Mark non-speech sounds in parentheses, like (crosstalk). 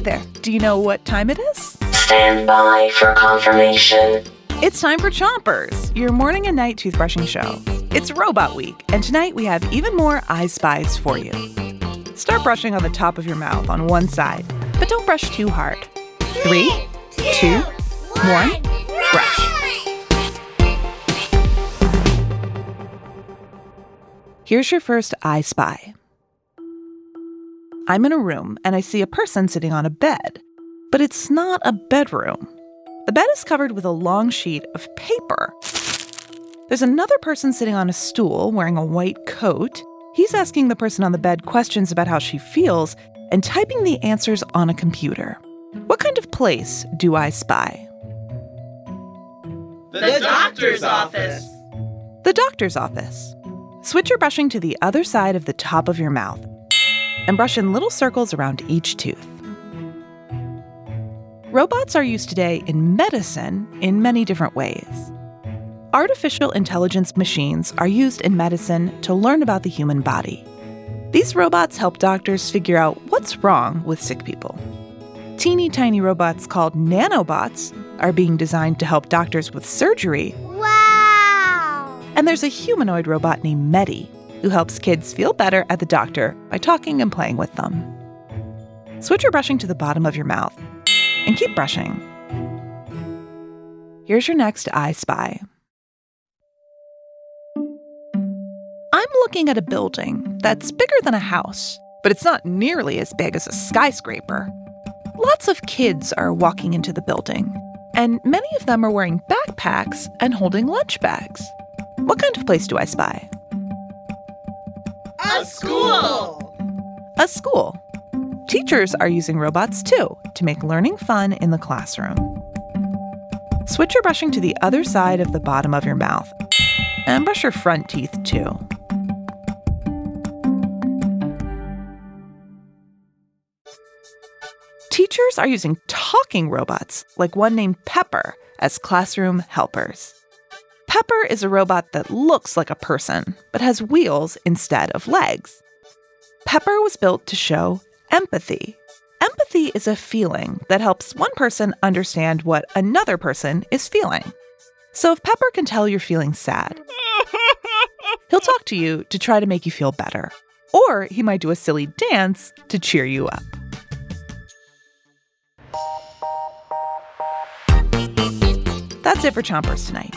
Hi there. Do you know what time it is? Stand by for confirmation. It's time for Chompers, your morning and night toothbrushing show. It's Robot Week, and tonight we have even more I Spies for you. Start brushing on the top of your mouth on one side, but don't brush too hard. Three, two, one, brush. Here's your first I Spy. I'm in a room and I see a person sitting on a bed, but it's not a bedroom. The bed is covered with a long sheet of paper. There's another person sitting on a stool wearing a white coat. He's asking the person on the bed questions about how she feels and typing the answers on a computer. What kind of place do I spy? The doctor's office. The doctor's office. Switch your brushing to the other side of the top of your mouth and brush in little circles around each tooth. Robots are used today in medicine in many different ways. Artificial intelligence machines are used in medicine to learn about the human body. These robots help doctors figure out what's wrong with sick people. Teeny tiny robots called nanobots are being designed to help doctors with surgery Wow! and there's a humanoid robot named Medi who helps kids feel better at the doctor by talking and playing with them. Switch your brushing to the bottom of your mouth and keep brushing. Here's your next I Spy. I'm looking at a building that's bigger than a house, but it's not nearly as big as a skyscraper. Lots of kids are walking into the building, and many of them are wearing backpacks and holding lunch bags. What kind of place do I spy? A school. A school. Teachers are using robots too to make learning fun in the classroom. Switch your brushing to the other side of the bottom of your mouth and brush your front teeth too. Teachers are using talking robots, like one named Pepper, as classroom helpers. Pepper is a robot that looks like a person, but has wheels instead of legs. Pepper was built to show empathy. Empathy is a feeling that helps one person understand what another person is feeling. So if Pepper can tell you're feeling sad, (laughs) he'll talk to you to try to make you feel better. Or he might do a silly dance to cheer you up. That's it for Chompers tonight.